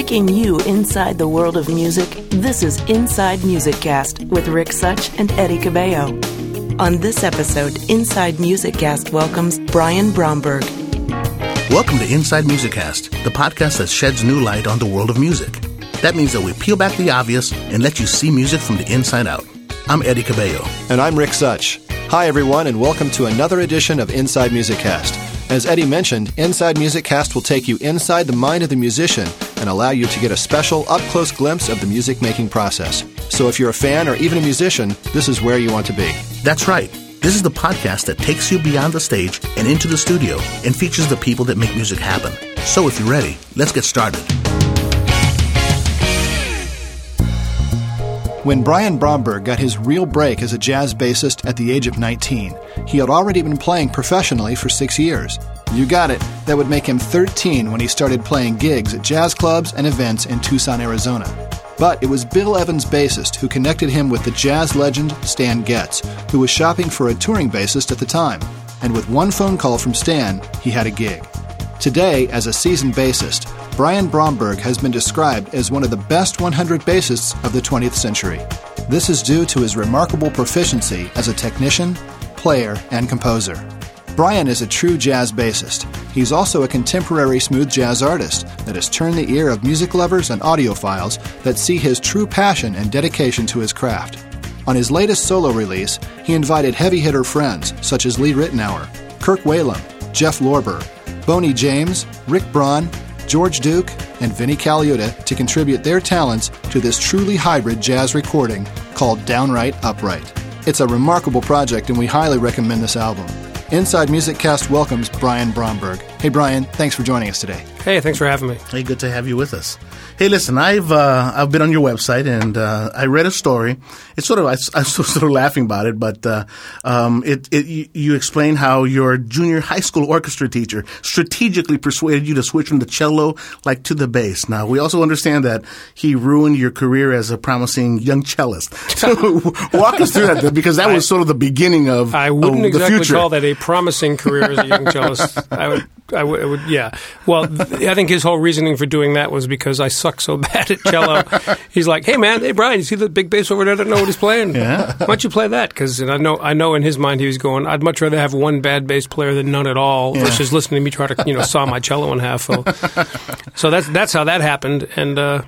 Taking you inside the world of music, this is Inside Music Cast with Rick Such and Eddie Cabello. On this episode, Inside Music Cast welcomes Brian Bromberg. Welcome to Inside Music Cast, the podcast that sheds new light on the world of music. That means that we peel back the obvious and let you see music from the inside out. I'm Eddie Cabello. And I'm Rick Such. Hi, everyone, and welcome to another edition of Inside Music Cast. As Eddie mentioned, Inside Music Cast will take you inside the mind of the musician and allow you to get a special up close glimpse of the music making process. So if you're a fan or even a musician, this is where you want to be. That's right. This is the podcast that takes you beyond the stage and into the studio and features the people that make music happen. So if you're ready, let's get started. When Brian Bromberg got his real break as a jazz bassist at the age of 19, he had already been playing professionally for six years. You got it. That would make him 13 when he started playing gigs at jazz clubs and events in Tucson, Arizona. But it was Bill Evans' bassist who connected him with the jazz legend Stan Getz, who was shopping for a touring bassist at the time. And with one phone call from Stan, he had a gig. Today, as a seasoned bassist, Brian Bromberg has been described as one of the best 100 bassists of the 20th century. This is due to his remarkable proficiency as a technician, player, and composer. Brian is a true jazz bassist. He's also a contemporary smooth jazz artist that has turned the ear of music lovers and audiophiles that see his true passion and dedication to his craft. On his latest solo release, he invited heavy hitter friends such as Lee Ritenour, Kirk Whalum, Jeff Lorber, Boney James, Rick Braun, George Duke, and Vinnie Colaiuta to contribute their talents to this truly hybrid jazz recording called Downright Upright. It's a remarkable project, and we highly recommend this album. Inside Music Cast welcomes Brian Bromberg. Hey, Brian, thanks for joining us today. Hey, thanks for having me. Hey, good to have you with us. Hey, listen, I've uh, I've been on your website and uh, I read a story. It's sort of I, am sort of laughing about it, but uh, um, it, it you explain how your junior high school orchestra teacher strategically persuaded you to switch from the cello like to the bass. Now we also understand that he ruined your career as a promising young cellist. So walk us through that because that was sort of the beginning of I wouldn't of exactly future. call that a promising career as a young cellist. I would, I would, I would, yeah. Well, th- I think his whole reasoning for doing that was because I suck so bad at cello. He's like, "Hey, man, hey, Brian, you see the big bass over there? I don't know what he's playing. Yeah. Why don't you play that? Because I know, I know, in his mind, he was going, "I'd much rather have one bad bass player than none at all, Yeah. versus listening to me try to, you know, saw my cello in half." So, so that's that's how that happened, and uh,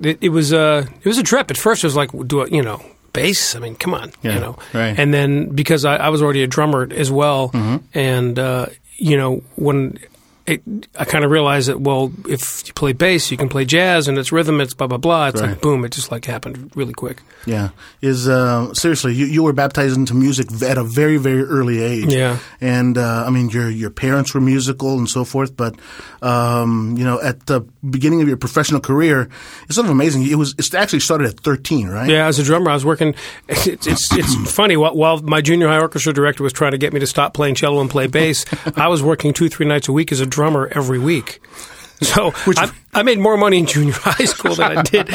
it, it was uh, it was a trip. At first, it was like, do I, you know. Bass, I mean, come on, Yeah, you know. right. And then because I, I was already a drummer as well, and uh, you know when it, I kind of realized that well, if you play bass, you can play jazz, and it's rhythm, it's blah blah blah. It's Right. like boom, it just like happened really quick. Yeah, is uh, seriously you, you were baptized into music at a very very early age. Yeah. and uh, I mean your your parents were musical and so forth, but um, you know at the beginning of your professional career, it's sort of amazing. It was it actually started at thirteen, right? Yeah, as a drummer, I was working. It's it's, it's funny. While, while my junior high orchestra director was trying to get me to stop playing cello and play bass, I was working two three nights a week as a drummer every week. So I, I made more money in junior high school than I did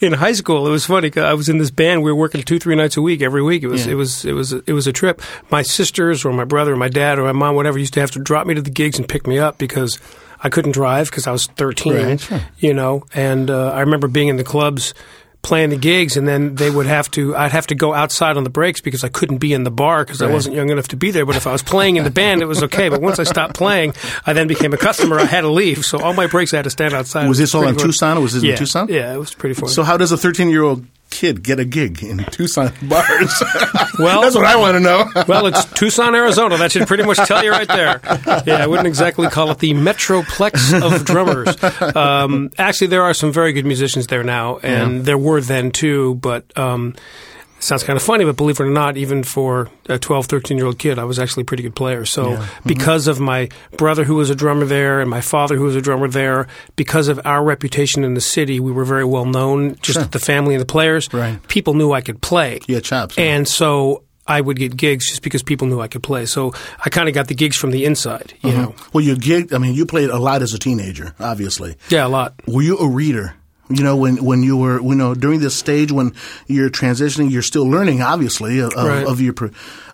in high school. It was funny because I was in this band. We were working two three nights a week every week. It was Yeah. it was it was it was a trip. My sisters or my brother or my dad or my mom, whatever, used to have to drop me to the gigs and pick me up because I couldn't drive because I was thirteen. Right, sure. You know, and uh, I remember being in the clubs playing the gigs, and then they would have to. I'd have to go outside on the breaks because I couldn't be in the bar because I wasn't young enough to be there. But if I was playing in the band, it was okay. But once I stopped playing, I then became a customer. I had to leave, so all my breaks I had to stand outside. Was this all in. Tucson, or was this in. Tucson? Yeah, it was pretty funny. So how does a thirteen year old kid get a gig in Tucson bars? Well- that's what I want to know. well, it's Tucson, Arizona. That should pretty much tell you right there. Yeah, I wouldn't exactly call it the metroplex of drummers. Um, actually, there are some very good musicians there now, and there were then too. But um, it sounds kind of funny, but believe it or not, even for a 12, 13 year old kid, I was actually a pretty good player. So, Mm-hmm. because of my brother who was a drummer there and my father who was a drummer there, because of our reputation in the city, we were very well known, just Sure. the family and the players. Right. People knew I could play. Yeah, chops. And so I would get gigs just because people knew I could play. So I kind of got the gigs from the inside, you know. Well, you gig. I mean, you played a lot as a teenager, obviously. Yeah, a lot. Were you a reader You know, when, when you were, you know, during this stage when you're transitioning, you're still learning, obviously, of, Right. of your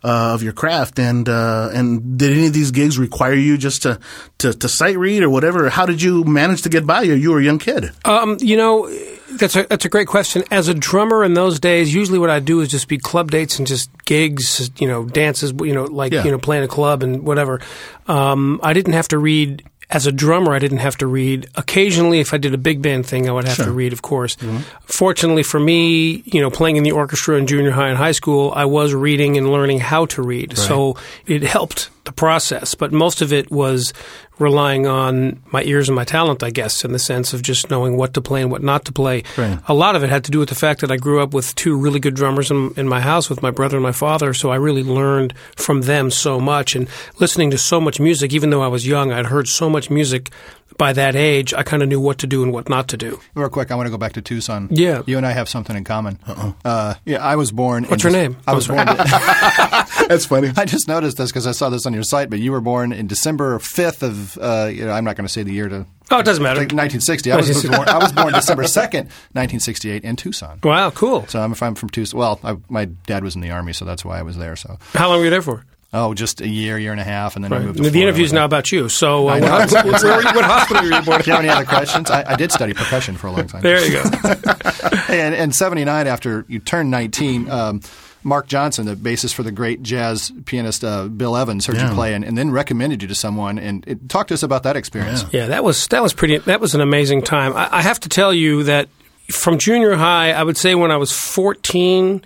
uh, of your craft. And uh, and did any of these gigs require you just to, to to sight read or whatever? How did you manage to get by? You you were a young kid. Um, you know, that's a that's a great question. As a drummer in those days, usually what I do is just be club dates and just gigs, you know, dances, you know, like Yeah. you know, playing a club and whatever. Um, I didn't have to read. As a drummer, I didn't have to read. Occasionally, if I did a big band thing, I would have to read, of course. Mm-hmm. Fortunately for me, you know, playing in the orchestra in junior high and high school, I was reading and learning how to read. So it helped the process, but most of it was relying on my ears and my talent, I guess, in the sense of just knowing what to play and what not to play. Right. A lot of it had to do with the fact that I grew up with two really good drummers in, in my house with my brother and my father, so I really learned from them so much. And listening to so much music, even though I was young, I'd heard so much music by that age, I kind of knew what to do and what not to do. Real quick, I want to go back to Tucson. Yeah. You and I have something in common. Uh, yeah, I was born. What's in your Dec- name? I Oh, was sorry. born. That's funny. I just noticed this because I saw this on your site, but you were born in December 5th of, uh, you know, I'm not going to say the year to. Oh, it doesn't matter. like 1960. I was, born, I was born December 2nd, 1968, in Tucson. Wow, cool. So I'm, if I'm from Tucson. Well, I, my dad was in the army, so that's why I was there. So, How long were you there for? Oh, just a year, year and a half, and then I Right. moved. The To Florida. interview's now about you. So, uh, what, know. what, what, where you- what hospital were you born Do you have any other questions? I, I did study percussion for a long time. There you go. and in 79 after you turned 19 um, mark johnson the bassist for the great jazz pianist uh, bill evans heard Yeah. you play and, and then recommended you to someone and it, talk to us about that experience Yeah, that was that was pretty. That was an amazing time. I, I have to tell you that from junior high, I would say when I was fourteen,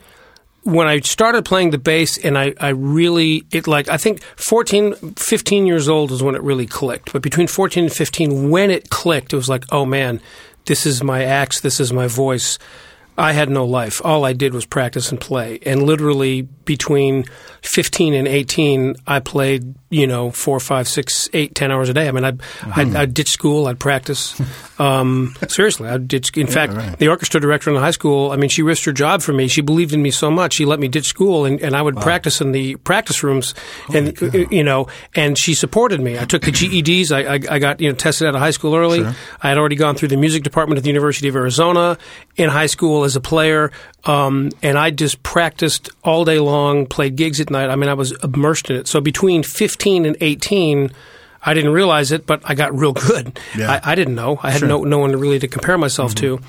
when I started playing the bass, and I, I really it like I think 14, 15 years old was when it really clicked. But between fourteen and fifteen, when it clicked, it was like, oh man, this is my axe, this is my voice. I had no life. All I did was practice and play. And literally between 15 and 18, I played, you know, four, five, six, eight, ten hours a day. I mean, I'd, I'd, I'd ditch school, I'd practice. Um, seriously, I'd ditch. In fact, right. the orchestra director in the high school, I mean, she risked her job for me. She believed in me so much. She let me ditch school and, and I would practice in the practice rooms and, uh, you know, and she supported me. I took the GEDs. I, I, I got, you know, tested out of high school early. I had already gone through the music department at the University of Arizona in high school as a player. Um, and I just practiced all day long, played gigs at night. I mean, I was immersed in it. So between 15 and 18, I didn't realize it, but I got real good. Yeah. I, I didn't know. I had no, no one really to compare myself to.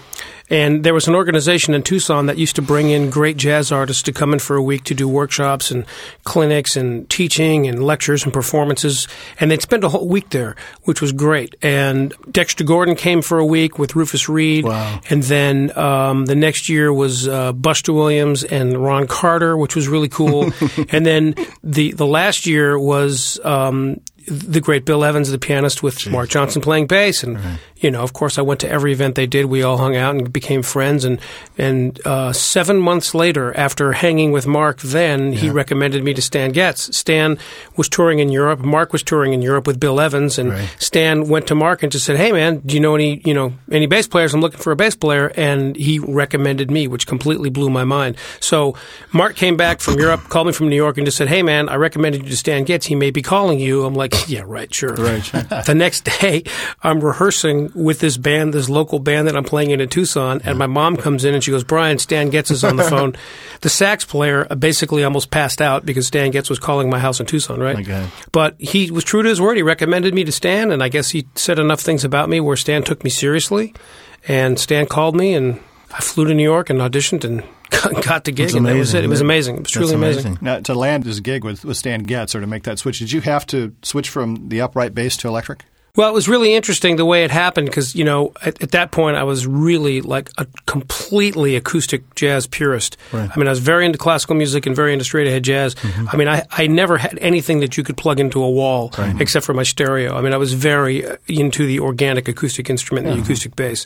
And there was an organization in Tucson that used to bring in great jazz artists to come in for a week to do workshops and clinics and teaching and lectures and performances. And they'd spend a whole week there, which was great. And Dexter Gordon came for a week with Rufus Reid. Wow. And then um, the next year was uh, Buster Williams and Ron Carter, which was really cool. and then the the last year was um, the great Bill Evans, the pianist, with Mark Johnson playing bass. And you know, of course, I went to every event they did. We all hung out and became friends. And and uh, seven months later, after hanging with Mark, then he recommended me to Stan Getz. Stan was touring in Europe. Mark was touring in Europe with Bill Evans, and Right. Stan went to Mark and just said, "Hey, man, do you know any you know any bass players? I'm looking for a bass player." And he recommended me, which completely blew my mind. So Mark came back from Europe, called me from New York, and just said, "Hey, man, I recommended you to Stan Getz. He may be calling you." I'm like, "Yeah, right, sure." Right, sure. the next day, I'm rehearsing with this band, this local band that I'm playing in in Tucson, and my mom comes in and she goes, "Brian, Stan Getz is on the phone." the sax player uh, basically almost passed out because Stan Getz was calling my house in Tucson, right? God. But he was true to his word. He recommended me to Stan, and I guess he said enough things about me where Stan took me seriously. And Stan called me, and I flew to New York and auditioned and got the gig, That's and that was it. It was amazing. It was truly amazing. now to land this gig with, with stan getz or to make that switch did you have to switch from the upright bass to electric Well, it was really interesting the way it happened because, you know, at, at that point I was really like a completely acoustic jazz purist. Right. I mean, I was very into classical music and very into straight ahead jazz. I mean, I, I never had anything that you could plug into a wall except for my stereo. I mean, I was very uh, into the organic acoustic instrument and the acoustic bass.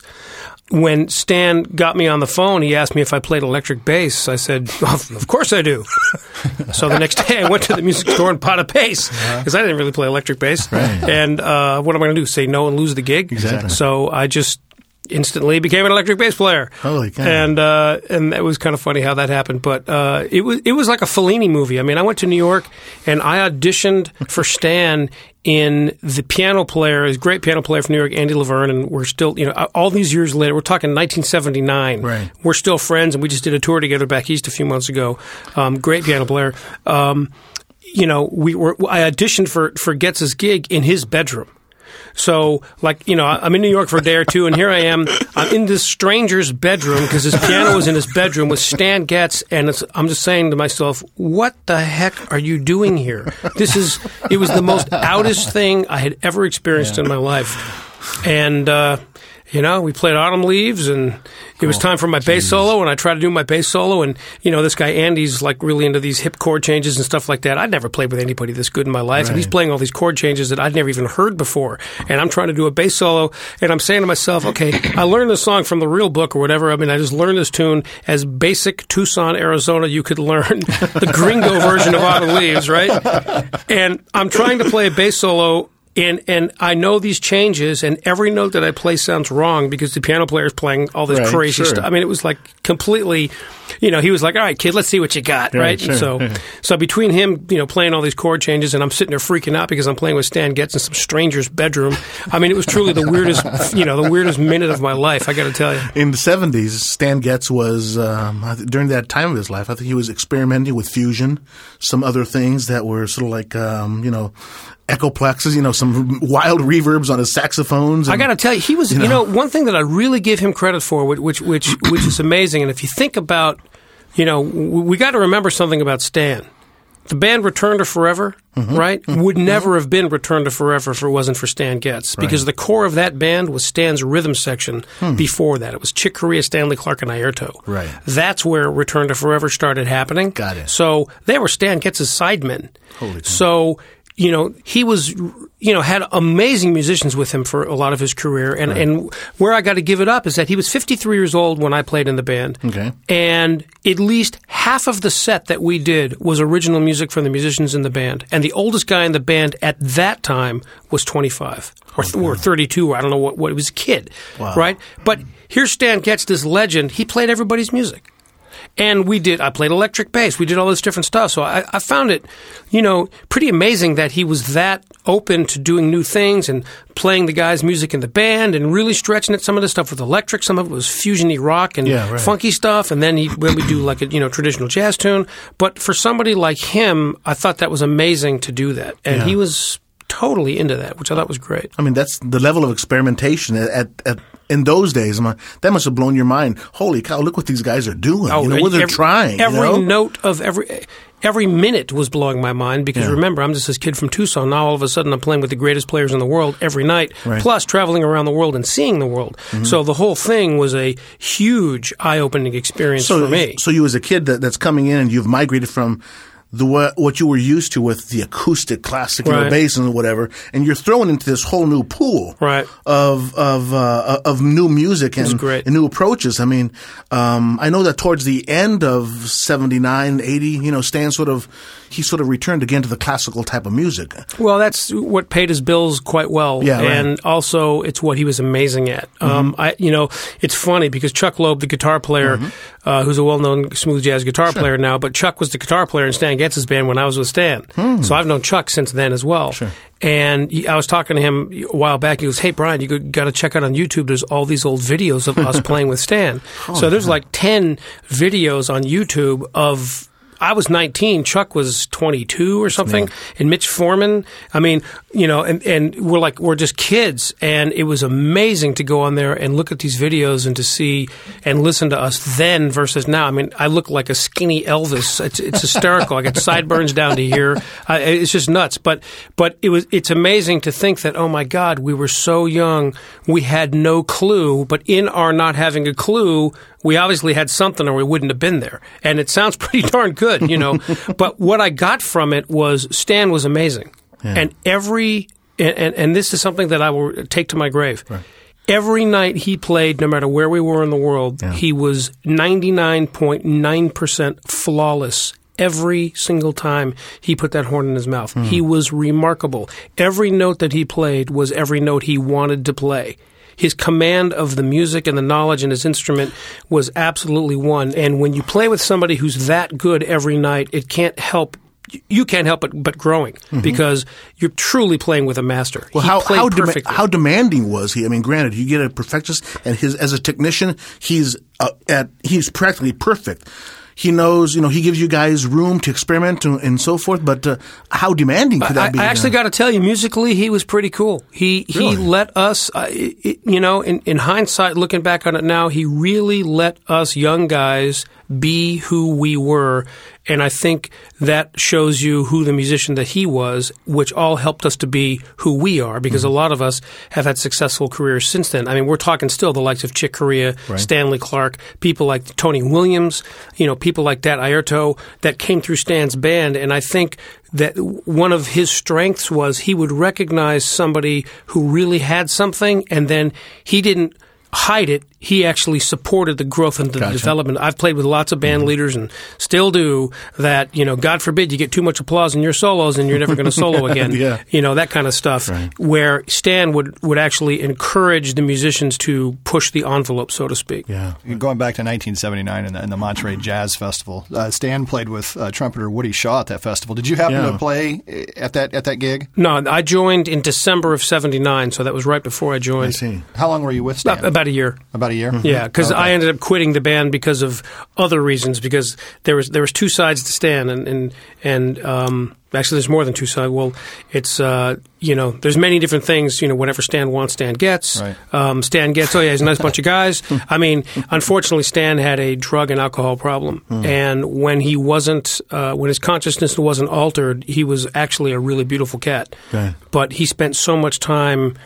When Stan got me on the phone, he asked me if I played electric bass. I said, well, "Of course I do." so the next day, I went to the music store and bought a bass because I didn't really play electric bass. And uh, what am I going to do? Say no and lose the gig? Exactly. So I just instantly became an electric bass player. Holy cow. And uh, and it was kind of funny how that happened. But uh, it was it was like a Fellini movie. I mean, I went to New York and I auditioned for Stan in the piano player, his great piano player from New York, Andy LaVerne, and we're still, you know, all these years later, we're talking 1979. Right. We're still friends, and we just did a tour together back east a few months ago. Um, great piano player. Um, you know, we were. I auditioned for for Getz's gig in his bedroom. So, like, you know, I'm in New York for a day or two, and here I am. I'm in this stranger's bedroom because his piano was in his bedroom with Stan Getz, and it's, I'm just saying to myself, what the heck are you doing here? This is, it was the most outest thing I had ever experienced in my life. And, uh, you know, we played Autumn Leaves, and it was oh, time for my bass solo, and I tried to do my bass solo, and you know, this guy Andy's like really into these hip chord changes and stuff like that. I'd never played with anybody this good in my life, and he's playing all these chord changes that I'd never even heard before. And I'm trying to do a bass solo, and I'm saying to myself, okay, I learned this song from the real book or whatever. I mean, I just learned this tune as basic Tucson, Arizona. You could learn the gringo version of Autumn Leaves, right? And I'm trying to play a bass solo and and I know these changes, and every note that I play sounds wrong because the piano player is playing all this Right, crazy sure. stuff. I mean, it was like completely, you know, he was like, "All right, kid, let's see what you got," Right, right? sure. So, so between him, you know, playing all these chord changes, and I'm sitting there freaking out because I'm playing with Stan Getz in some stranger's bedroom. I mean, it was truly the weirdest, you know, the weirdest minute of my life. I got to tell you. In the 70s, Stan Getz was, um, during that time of his life, I think he was experimenting with fusion, some other things that were sort of like, um, you know, echoplexes, you know, some wild reverbs on his saxophones. I got to tell you, he was. You know, one thing that I really give him credit for, which which which, which is amazing, and if you think about, you know, we got to remember something about Stan. The band Return to Forever, Mm-hmm. right, would never have been Return to Forever if it wasn't for Stan Getz, because the core of that band was Stan's rhythm section. Before that, it was Chick Corea, Stanley Clarke, and Airto. Hmm. Right. That's where Return to Forever started happening. Got it. So they were Stan Getz's sidemen. Holy. So you know he was you know had amazing musicians with him for a lot of his career, and and where I got to give it up is that he was 53 years old when I played in the band. Okay. And at least half of the set that we did was original music from the musicians in the band. And the oldest guy in the band at that time was 25 or, th- or 32. I don't know what, what. He was a kid. Wow. Right? But here's Stan Getz, this legend. He played everybody's music. And we did, I played electric bass. We did all this different stuff. So I, I found it, you know, pretty amazing that he was that open to doing new things and playing the guys' music in the band and really stretching it. Some of the stuff with electric, some of it was fusiony rock and Yeah, right. funky stuff. And then he, when we do like a, you know, traditional jazz tune. But for somebody like him, I thought that was amazing to do that. And Yeah. he was totally into that, which I thought was great. I mean, that's the level of experimentation at, at, at in those days. I'm like, that must have blown your mind. Holy cow! Look what these guys are doing. you know what they're Oh, every, trying. you Every know? note of every every minute was blowing my mind because Yeah. remember, I'm just this kid from Tucson. Now all of a sudden, I'm playing with the greatest players in the world every night, Right. plus traveling around the world and seeing the world. Mm-hmm. So the whole thing was a huge eye-opening experience so, for me. So you as a kid that, that's coming in and you've migrated from the what you were used to with the acoustic classic, Right. bass and whatever, and you're thrown into this whole new pool Right. of of uh, of new music and, and new approaches. I mean, um, I know that towards the end of 79, 80, you know, Stan sort of he sort of returned again to the classical type of music. Well, that's what paid his bills quite well, Yeah, right. Mm-hmm. and also it's what he was amazing at. Um, I, you know, it's funny because Chuck Loeb, the guitar player, Mm-hmm. uh, who's a well-known smooth jazz guitar player now, but Chuck was the guitar player in Stan Getz's band when I was with Stan. Hmm. So I've known Chuck since then as well. And he, I was talking to him a while back. He goes, "Hey, Brian, you got to check out on YouTube. There's all these old videos of us playing with Stan. Oh, so there's like ten videos on YouTube of." I was 19, Chuck was 22 or something, and Mitch Forman. I mean, you know, and, and we're like, we're just kids. And it was amazing to go on there and look at these videos and to see and listen to us then versus now. I mean, I look like a skinny Elvis. It's, it's hysterical. I got sideburns down to here. I, it's just nuts. But, but it was, it's amazing to think that, oh my God, we were so young. We had no clue, but in our not having a clue, we obviously had something or we wouldn't have been there. And it sounds pretty darn good, you know. but what I got from it was Stan was amazing. And every, and, and, and this is something that I will take to my grave. Every night he played, no matter where we were in the world, he was 99.9% flawless. Every single time he put that horn in his mouth, hmm. he was remarkable. Every note that he played was every note he wanted to play. His command of the music and the knowledge in his instrument was absolutely one. And when you play with somebody who's that good every night, it can't help you can't help but, but growing because you're truly playing with a master. Mm-hmm. Well, He how how, perfectly. how demanding was he? I mean, granted, you get a perfectionist, and his as a technician, he's uh, at he's practically perfect. He knows, you know, he gives you guys room to experiment and, and so forth. But uh, how demanding could that I, be? I actually got to tell you, musically, he was pretty cool. He he Really? let us, uh, it- you know, in, in hindsight, looking back on it now, he really let us young guys be who we were, and I think that shows you who the musician that he was, which all helped us to be who we are. Because Mm-hmm. a lot of us have had successful careers since then. I mean, we're talking still the likes of Chick Corea, Stanley Clarke, people like Tony Williams, you know, people like that Airto that came through Stan's band, and I think that one of his strengths was he would recognize somebody who really had something, and then he didn't hide it. He actually supported the growth and the development. I've played with lots of band Mm-hmm. leaders and still do that. You know, God forbid you get too much applause in your solos and you're never going to solo again. Yeah. You know that kind of stuff. Where Stan would would actually encourage the musicians to push the envelope, so to speak. yeah. Going back to 1979 and the, and the Monterey Jazz Festival, uh, Stan played with uh, trumpeter Woody Shaw at that festival. Did you happen Yeah. to play uh, at that at that gig? No, I joined in December of '79, so that was right before I I joined. see. How long were you with Stan? About, about a year. About a year. Yeah, because Okay. I ended up quitting the band because of other reasons. Because there was there was two sides to Stan, and and and um, actually there's more than two sides. Well, it's uh, you know there's many different things. You know, whatever Stan wants, Stan gets. Right. Um, Stan gets. Oh yeah, he's a nice bunch of guys. I mean, unfortunately, Stan had a drug and alcohol problem, and when he wasn't, uh, when his consciousness wasn't altered, he was actually a really beautiful cat. Okay. But he spent so much time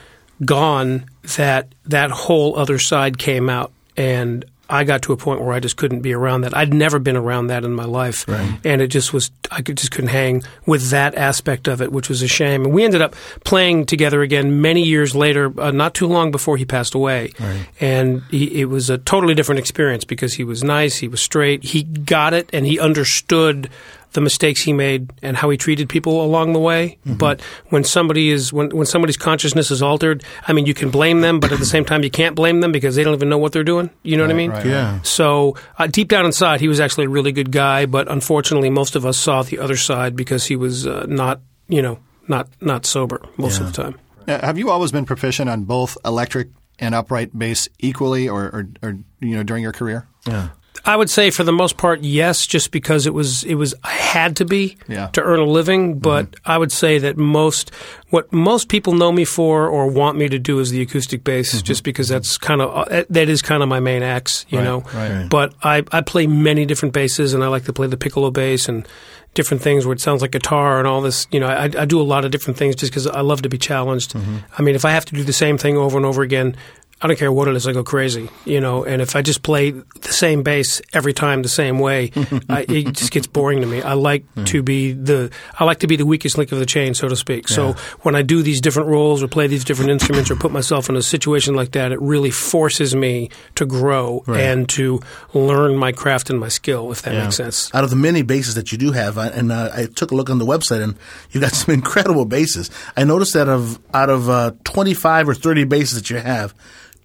gone that that whole other side came out and I got to a point where I just couldn't be around that. I'd never been around that in my life, and it just was. I could, just couldn't hang with that aspect of it, which was a shame. And we ended up playing together again many years later, uh, not too long before he passed away. And he, it was a totally different experience because he was nice, he was straight, he got it, and he understood the mistakes he made and how he treated people along the way. But when somebody is when when somebody's consciousness is altered, I mean, you can blame them, but at the same time, you can't blame them because they don't even know what they're doing. You know what I mean? right, Yeah. So uh, deep down inside, he was actually a really good guy, but unfortunately, most of us saw the other side because he was uh, not, you know, not not sober most of the time. Uh, have you always been proficient on both electric and upright bass equally, or, or, or you know during your career? Yeah. I would say for the most part, yes, just because it was it was I had to be Yeah. to earn a living. But mm-hmm. I would say that most what most people know me for or want me to do is the acoustic bass, mm-hmm. just because that's kind of uh, that is kind of my main axe, you know. right. But I I play many different basses, and I like to play the piccolo bass and different things where it sounds like guitar and all this. You know, I, I do a lot of different things just because I love to be challenged. Mm-hmm. I mean, if I have to do the same thing over and over again. I don't care what it is, I go crazy, you know. And if I just play the same bass every time the same way, I, it just gets boring to me. I like to be the I like to be the weakest link of the chain, so to speak. So when I do these different roles or play these different instruments or put myself in a situation like that, it really forces me to grow and to learn my craft and my skill, if that Yeah. makes sense. Out of the many bases that you do have, I- and uh, I took a look on the website, and you've got some incredible bases. I noticed that of out of uh, twenty five or thirty bases that you have,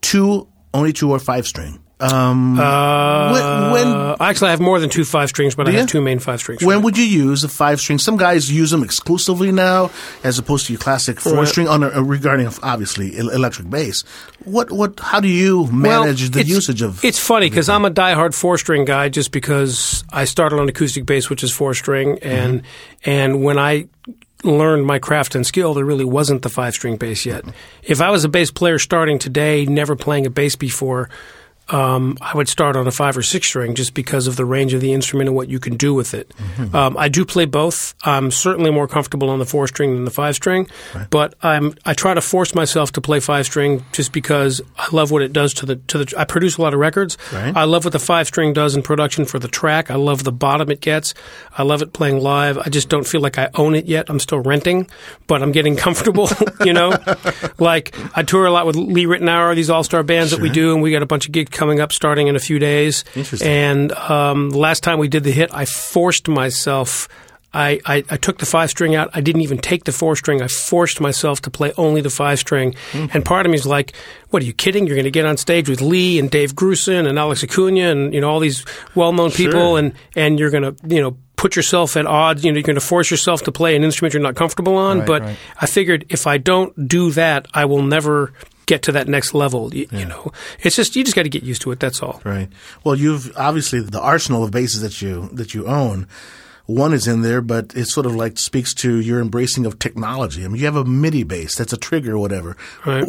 two only two or five string. Um, when, when Uh, actually, I have more than two five strings, but I have two main five strings. when would you use a five string? Some guys use them exclusively now, as opposed to your classic four Right. string. On a, regarding obviously electric bass, what what? How do you Well, manage the usage of? It's funny because I'm a diehard four string guy, just because I started on acoustic bass, which is four string, and and when I learned my craft and skill, there really wasn't the five string bass yet. If I was a bass player starting today, never playing a bass before. Um, I would start on a five or six string just because of the range of the instrument and what you can do with it. Um, I do play both. I'm certainly more comfortable on the four string than the five string, but I'm I try to force myself to play five string just because I love what it does to the to the. I produce a lot of records. Right. I love what the five string does in production for the track. I love the bottom it gets. I love it playing live. I just don't feel like I own it yet. I'm still renting, but I'm getting comfortable. you know, like I tour a lot with Lee Ritenour, these all star bands that we do, and we got a bunch of gigs coming up starting in a few days. Interesting. And um, last time we did the hit, I forced myself. I, I, I took the five string out. I didn't even take the four string. I forced myself to play only the five string. Mm-hmm. And part of me is like, what are you kidding? You're going to get on stage with Lee and Dave Grusin and Alex Acuna and you know all these well-known people, Sure. and and you're going to you know put yourself at odds. You know, you're going to force yourself to play an instrument you're not comfortable on. Right, but right. I figured if I don't do that, I will never get to that next level. You, you know, it's just you just got to get used to it. That's all. Right. Well, you've obviously the arsenal of bases that you that you own. One is in there, but it sort of like speaks to your embracing of technology. I mean, you have a MIDI bass that's a trigger or whatever. Right.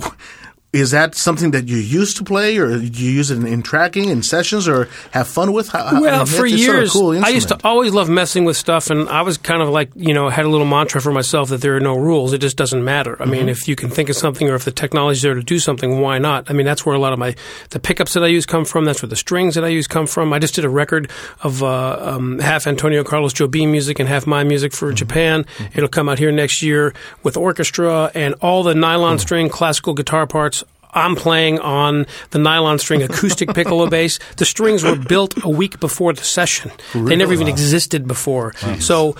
Is that something that you used to play, or do you use it in, in tracking in sessions, or have fun with? How, I Well, mean, for it's sort of years, cool I used to always love messing with stuff, and I was kind of like, you know, had a little mantra for myself that there are no rules. It just doesn't matter. I Mm-hmm. mean, if you can think of something, or if the technology's there to do something, why not? I mean, that's where a lot of my the pickups that I use come from. That's where the strings that I use come from. I just did a record of uh, um, half Antonio Carlos Jobim music and half my music for Mm-hmm. Japan. It'll come out here next year with orchestra and all the nylon string classical guitar parts. I'm playing on the nylon string acoustic piccolo bass. The strings were built a week before the session. They never even existed before. So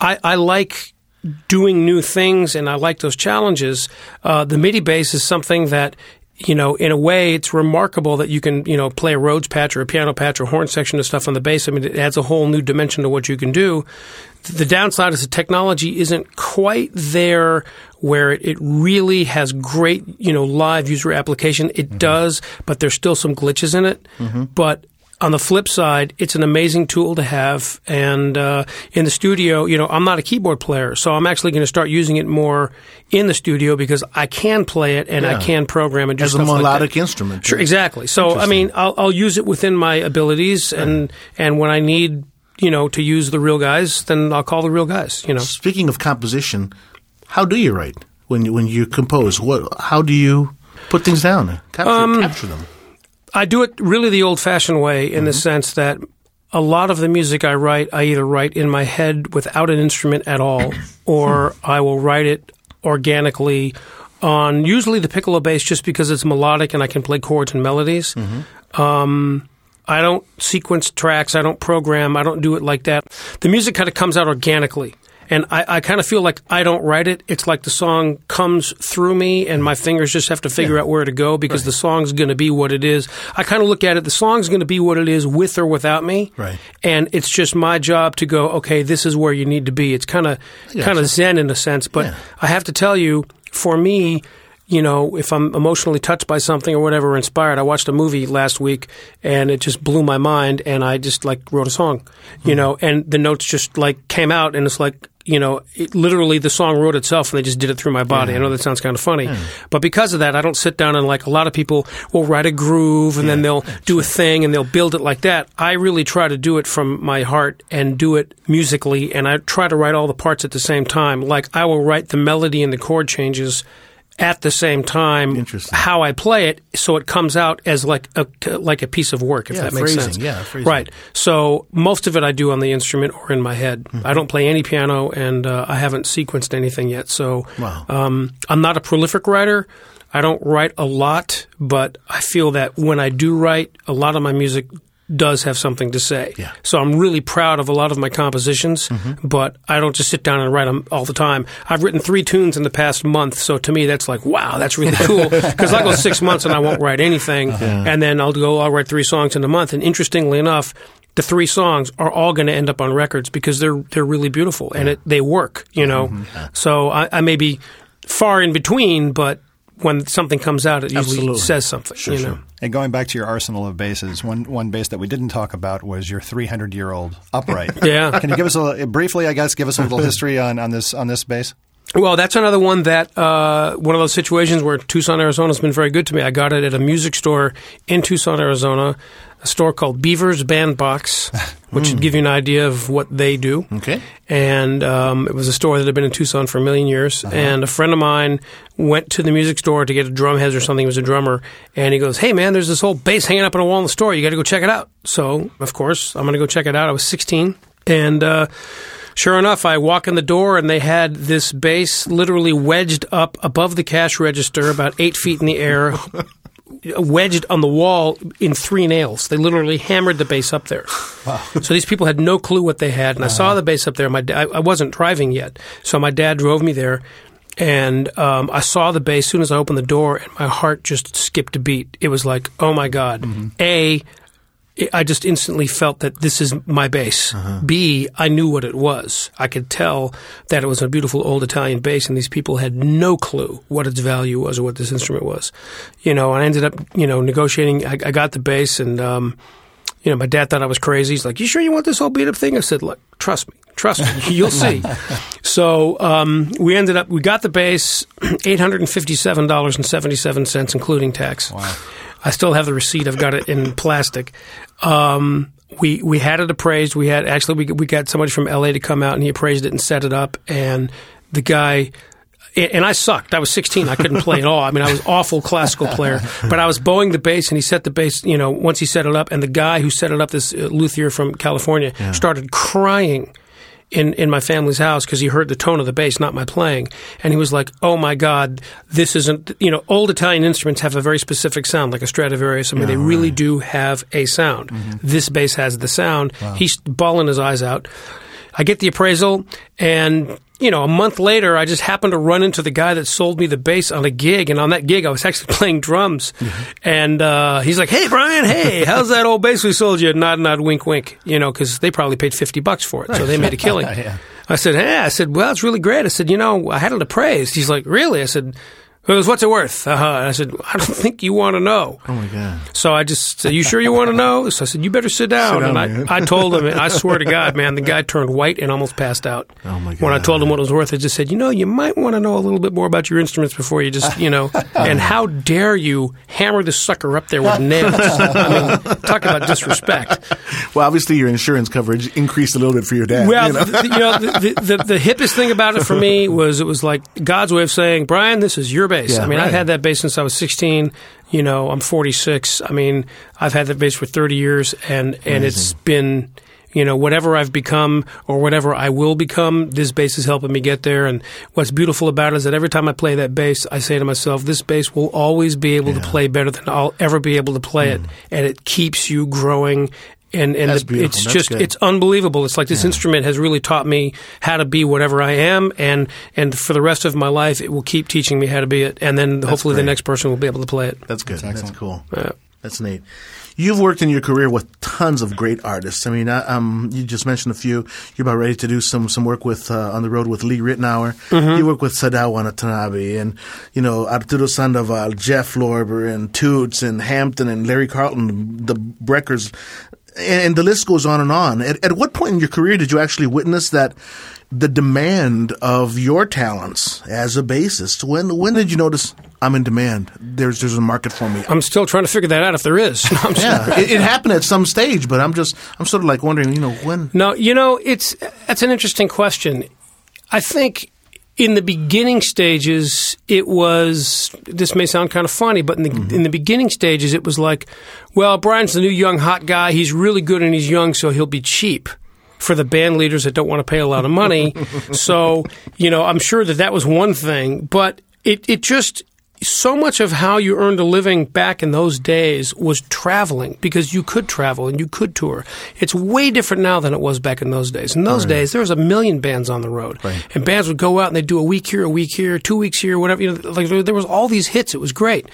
I, I like doing new things and I like those challenges. Uh, the MIDI bass is something that you know, in a way, it's remarkable that you can, you know, play a Rhodes patch or a piano patch or horn section of stuff on the bass. I mean, it adds a whole new dimension to what you can do. The downside is the technology isn't quite there where it, it really has great, you know, live user application. It mm-hmm. does, but there's still some glitches in it. Mm-hmm. But on the flip side, it's an amazing tool to have. And uh, in the studio, you know, I'm not a keyboard player, so I'm actually going to start using it more in the studio because I can play it and I can program it as a stuff like melodic instrument. Sure, exactly. So I mean, I'll, I'll use it within my abilities, and and when I need, you know, to use the real guys, then I'll call the real guys. You know. Speaking of composition, how do you write when you, when you compose? What? How do you put things down? Capture, Um, capture them. I do it really the old fashioned way in the sense that a lot of the music I write, I either write in my head without an instrument at all, or I will write it organically on usually the piccolo bass just because it's melodic and I can play chords and melodies. Um, I don't sequence tracks, I don't program, I don't do it like that. The music kind of comes out organically. And I, I kind of feel like I don't write it. It's like the song comes through me, and my fingers just have to figure out where to go because the song's going to be what it is. I kind of look at it. The song's going to be what it is, with or without me. Right. And it's just my job to go. Okay, this is where you need to be. It's kind of kind of zen in a sense, but Yeah. I have to tell you, for me, you know, if I'm emotionally touched by something or whatever, inspired, I watched a movie last week and it just blew my mind, and I just like wrote a song, you hmm. know, and the notes just like came out, and it's like. You know, it, literally the song wrote itself and they just did it through my body. I know that sounds kind of funny. Hmm. But because of that, I don't sit down and like a lot of people will write a groove and then they'll do a thing and they'll build it like that. I really try to do it from my heart and do it musically and I try to write all the parts at the same time. Like I will write the melody and the chord changes at the same time how I play it so it comes out as like a like a piece of work if Yeah, that makes phrasing, sense. yeah, phrasing. Right. So most of it I do on the instrument or in my head. Mm-hmm. I don't play any piano and uh, I haven't sequenced anything yet. So Wow. um, I'm not a prolific writer. I don't write a lot, but I feel that when I do write, a lot of my music does have something to say. Yeah. Mm-hmm. So I'm really proud of a lot of my compositions, but I don't just sit down and write them all the time. I've written three tunes in the past month, so to me that's like, wow, that's really cool. Because I go six months and I won't write anything, and then I'll go, I'll write three songs in a month. And interestingly enough, the three songs are all going to end up on records because they're they're really beautiful and it, they work, you know. So I, I may be far in between, but when something comes out, it usually Absolutely. says something, you know. And going back to your arsenal of bases, one one bass that we didn't talk about was your 300 year old upright. Yeah. Can you give us a briefly, I guess, give us a little history on, on this on this bass? Well, that's another one that uh, one of those situations where Tucson, Arizona has been very good to me. I got it at a music store in Tucson, Arizona, a store called Beaver's Bandbox, which should give you an idea of what they do. Okay. And um, it was a store that had been in Tucson for a million years. And a friend of mine went to the music store to get a drum heads or something. He was a drummer. And he goes, Hey, man, there's this whole bass hanging up on a wall in the store. You got to go check it out. So, of course, I'm going to go check it out. I was 16. And uh, sure enough, I walk in the door and they had this bass literally wedged up above the cash register, about eight feet in the air. wedged on the wall in three nails. They literally hammered the base up there. So these people had no clue what they had, and I saw the base up there. My da- I I wasn't driving yet, so my dad drove me there, and um, I saw the base As soon as I opened the door, and my heart just skipped a beat. It was like, oh my god, a. I just instantly felt that this is my bass. B, I knew what it was. I could tell that it was a beautiful old Italian bass, and these people had no clue what its value was or what this instrument was. You know, I ended up, you know, negotiating. I, I got the bass, and um, you know, my dad thought I was crazy. He's like, "You sure you want this whole beat up thing?" I said, "Look, trust me, trust me, you'll see." so um, we ended up, we got the bass, eight hundred and fifty-seven dollars and seventy-seven cents, including tax. Wow. I still have the receipt. I've got it in plastic. Um, we we had it appraised. We had actually we we got somebody from LA to come out and he appraised it and set it up. And the guy and I sucked. I was 16. I couldn't play at all. I mean, I was awful classical player. But I was bowing the bass, and he set the bass. You know, once he set it up, and the guy who set it up, this uh, luthier from California, started crying in, in my family's house because he heard the tone of the bass, not my playing. And he was like, oh my God, this isn't, you know, old Italian instruments have a very specific sound, like a Stradivarius. I mean, they really do have a sound. Mm-hmm. This bass has the sound. He's bawling his eyes out. I get the appraisal, and you know, a month later, I just happened to run into the guy that sold me the bass on a gig, and on that gig, I was actually playing drums. And uh, he's like, "Hey, Brian, hey, how's that old bass we sold you?" Nod, nod, wink, wink. You know, because they probably paid fifty bucks for it, so they made a killing. I said, "Hey," I said, "Well, it's really great." I said, "You know, I had it appraised." He's like, "Really?" I said. Goes, what's it worth? Uh-huh. And I said, I don't think you want to know. Oh my god! So I just said, you sure you want to know? So I said, you better sit down. Sit down, and. I, I told him, I swear to God, man, the guy turned white and almost passed out. Oh, my When I told him what it was worth, I just said, you know, you might want to know a little bit more about your instruments before you just, you know, and how dare you hammer this sucker up there with nails? I mean, talk about disrespect. Well, obviously your insurance coverage increased a little bit for your dad. Well, you know? the, you know, the, the, the, the hippest thing about it for me was it was like God's way of saying, Brian, this is your bass. Yeah, I mean, right. I've had that bass since I was 16. You know, I'm 46. I mean, I've had that bass for 30 years, and, and it's been, you know, whatever I've become or whatever I will become, this bass is helping me get there. And what's beautiful about it is that every time I play that bass, I say to myself, this bass will always be able to play better than I'll ever be able to play it. Mm. And it keeps you growing. And, and. That's the- it's That's just good. it's unbelievable. It's like this instrument has really taught me how to be whatever I am, and and for the rest of my life, it will keep teaching me how to be it. And then hopefully the next person will be able to play it. That's good. That's, cool. Yeah. That's neat. You've worked in your career with tons of great artists. I mean, I, um, you just mentioned a few. You're about ready to do some some work with uh, on the road with Lee Ritenour. Mm-hmm. You work with Sadao Watanabe and you know Arturo Sandoval, Jeff Lorber, and Toots, and Hampton, and Larry Carlton, the Breckers, and, and the list goes on and on. At, at what point in your career did you actually witness that? The demand of your talents as a bassist. When when did you notice I'm in demand? There's there's a market for me. I'm still trying to figure that out if there is. No, I'm. Yeah, it, it happened at some stage, but I'm just I'm sort of like wondering, you know, when. No, you know, it's that's an interesting question. I think in the beginning stages, it was. This may sound kind of funny, but in the mm-hmm. in the beginning stages, it was like, well, Brian's the new young hot guy. He's really good and he's young, so he'll be cheap. For the band leaders that don't want to pay a lot of money, so you know, I'm sure that that was one thing, but it it just so much of how you earned a living back in those days was traveling because you could travel and you could tour. It's way different now than it was back in those days. In those days, there was a million bands on the road, and bands would go out and they'd do a week here, a week here, two weeks here, whatever. You know, like there, was all these hits. It was great.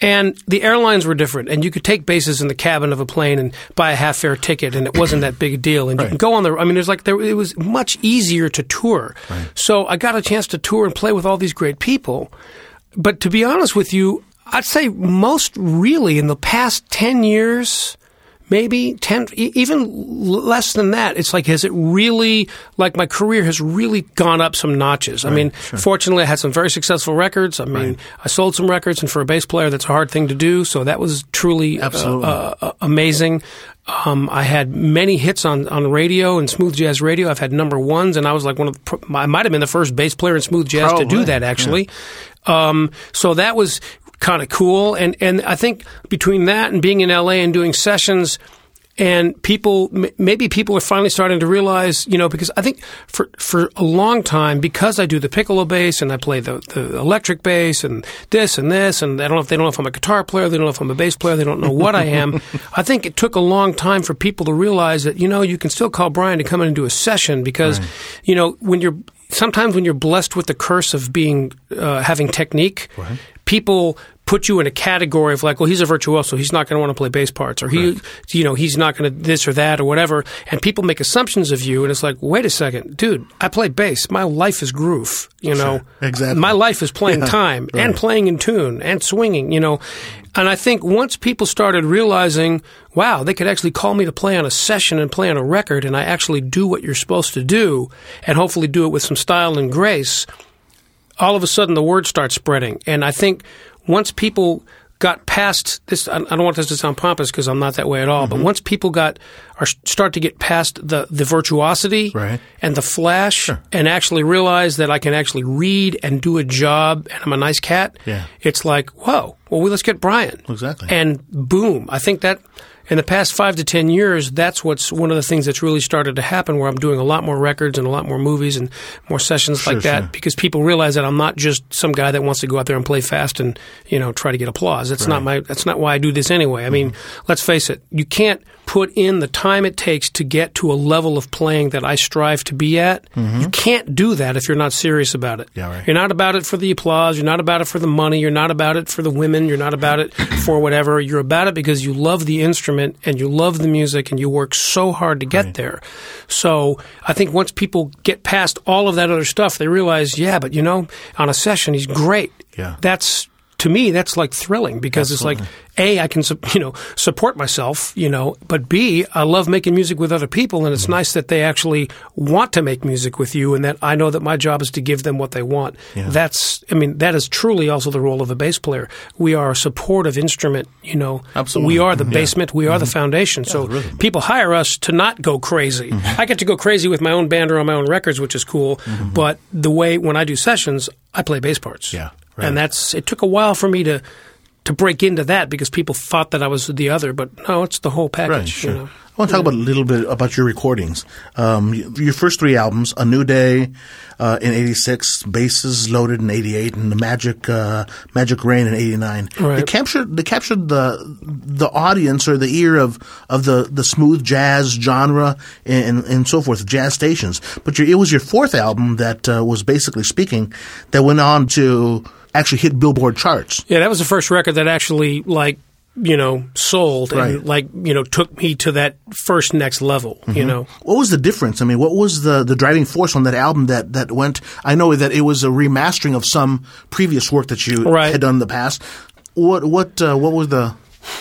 And the airlines were different, and you could take bases in the cabin of a plane and buy a half fare ticket, and it wasn't that big a deal. And you can go on the. I mean, there's like there. It was much easier to tour. So I got a chance to tour and play with all these great people. But to be honest with you, I'd say most really in the past 10 years, maybe 10, e- even less than that. It's like, has it really, like my career has really gone up some notches. I mean, fortunately, I had some very successful records. I mean, I sold some records, and for a bass player, that's a hard thing to do. So that was truly uh, Absolutely. uh, uh, amazing. Um, I had many hits on, on radio and smooth jazz radio. I've had number ones, and I was like one of the, I might have been the first bass player in smooth jazz to do that actually. Um, so that was kind of cool, and and I think between that and being in LA and doing sessions. And people maybe people are finally starting to realize, you know, because I think for for a long time because I do the piccolo bass and I play the, the electric bass and this and this and I don't know if they don't know if I'm a guitar player, they don't know if I'm a bass player, they don't know what I am. I think it took a long time for people to realize that you know you can still call Brian to come in and do a session because right. you know when you're sometimes when you're blessed with the curse of being uh, having technique, right. people put you in a category of like, well, he's a virtuoso, he's not going to want to play bass parts, or he, right. you know, he's not going to this or that or whatever. And people make assumptions of you, and it's like, wait a second, dude, I play bass. My life is groove. You know, sure. exactly. My life is playing yeah. time right. and playing in tune and swinging. You know, and I think once people started realizing, wow, they could actually call me to play on a session and play on a record, and I actually do what you're supposed to do, and hopefully do it with some style and grace. All of a sudden, the word starts spreading, and I think once people got past this, I don't want this to sound pompous because I'm not that way at all. Mm-hmm. But once people got or start to get past the the virtuosity right. and the flash, sure. and actually realize that I can actually read and do a job, and I'm a nice cat. Yeah. it's like whoa. Well, let's get Brian. Exactly. And boom, I think that in the past five to ten years, that's what's one of the things that's really started to happen. Where I'm doing a lot more records and a lot more movies and more sessions sure, like that sure. because people realize that I'm not just some guy that wants to go out there and play fast and you know try to get applause. That's right. not my. That's not why I do this anyway. I mm-hmm. mean, let's face it. You can't put in the time it takes to get to a level of playing that I strive to be at. Mm-hmm. You can't do that if you're not serious about it. Yeah, right. You're not about it for the applause. You're not about it for the money. You're not about it for the women. You're not about it for whatever. You're about it because you love the instrument and you love the music and you work so hard to get right. there. So I think once people get past all of that other stuff, they realize, yeah, but you know, on a session, he's great. Yeah. That's to me, that's like thrilling because Absolutely. it's like a I can you know support myself, you know, but b I love making music with other people, and it's Mm-hmm. nice that they actually want to make music with you, and that I know that my job is to give them what they want. Yeah. That's I mean that is truly also the role of a bass player. We are a supportive instrument, you know. Absolutely. We are the Yeah. basement. We are the mm-hmm. foundation. the so people hire us to not go crazy. Mm-hmm. I get to go crazy with my own band or on my own records, which is cool. Mm-hmm. But the way when I do sessions, I play bass parts. Yeah, right. And that's it took a while for me to to break into that because people thought that I was the other, but no, it's the whole package. Right, sure. You know? I want to talk about a little bit about your recordings. Um, your first three albums, A New Day uh, in '86, Basses Loaded in '88, and the Magic uh, Magic Rain in '89. Right. They captured they captured the the audience or the ear of of the, the smooth jazz genre and and so forth, jazz stations. But your, it was your fourth album that uh, was bassically speaking that went on to actually hit Billboard charts. Yeah, that was the first record that actually like you know sold Right. and like you know took me to that first next level. You know. What was the difference? I mean, what was the, the driving force on that album that, that went? I know that it was a remastering of some previous work that you Right. had done in the past. What what uh, what were the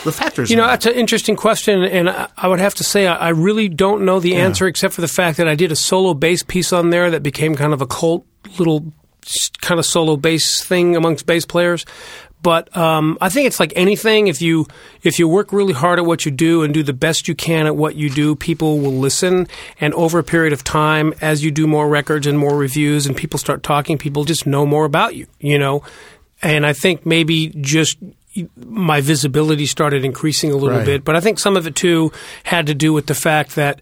the factors? You know, that's an interesting question, and I, I would have to say I, I really don't know the answer, except for the fact that I did a solo bass piece on there that became kind of a cult little kind of solo bass thing amongst bass players. But um, I think it's like anything. If you if you work really hard at what you do and do the best you can at what you do, people will listen. And over a period of time, as you do more records and more reviews, and people start talking, people just know more about you. You know, and I think maybe just my visibility started increasing a little Right. bit. But I think some of it too had to do with the fact that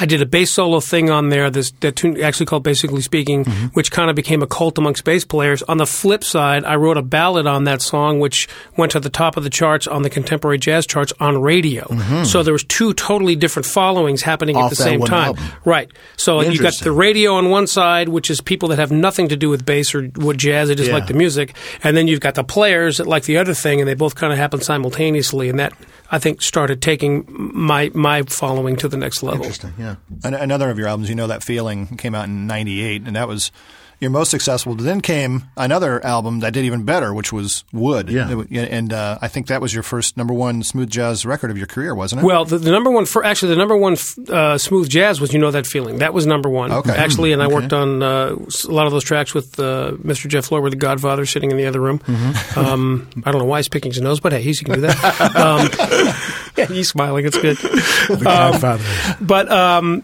I did a bass solo thing on there this, that tune actually called Bassically Speaking, Mm-hmm. which kind of became a cult amongst bass players. On the flip side, I wrote a ballad on that song, which went to the top of the charts on the contemporary jazz charts on radio. So there was two totally different followings happening Mm-hmm. Off at the same time. album. Right. So you got the radio on one side, which is people that have nothing to do with bass or with jazz, they just Yeah. like the music. And then you've got the players that like the other thing, and they both kind of happen simultaneously. And that, I think, started taking my my following to the next level. Interesting, yeah. An- Another of your albums, you know, that feeling came out in '98, and that was your most successful. Then came another album that did even better, which was Wood. Yeah. And uh, I think that was your first number one smooth jazz record of your career, wasn't it? Well, the, the number one for actually the number one uh, smooth jazz was you know that feeling that was number one Okay. actually, and I Okay. worked on uh, s- a lot of those tracks with uh, Mr. Jeff Lorber, the Godfather, sitting in the other room. Mm-hmm. Um, I don't know why he's picking his nose, but hey, he's he can do that. um, yeah, he's smiling. It's good. The Godfather. But um,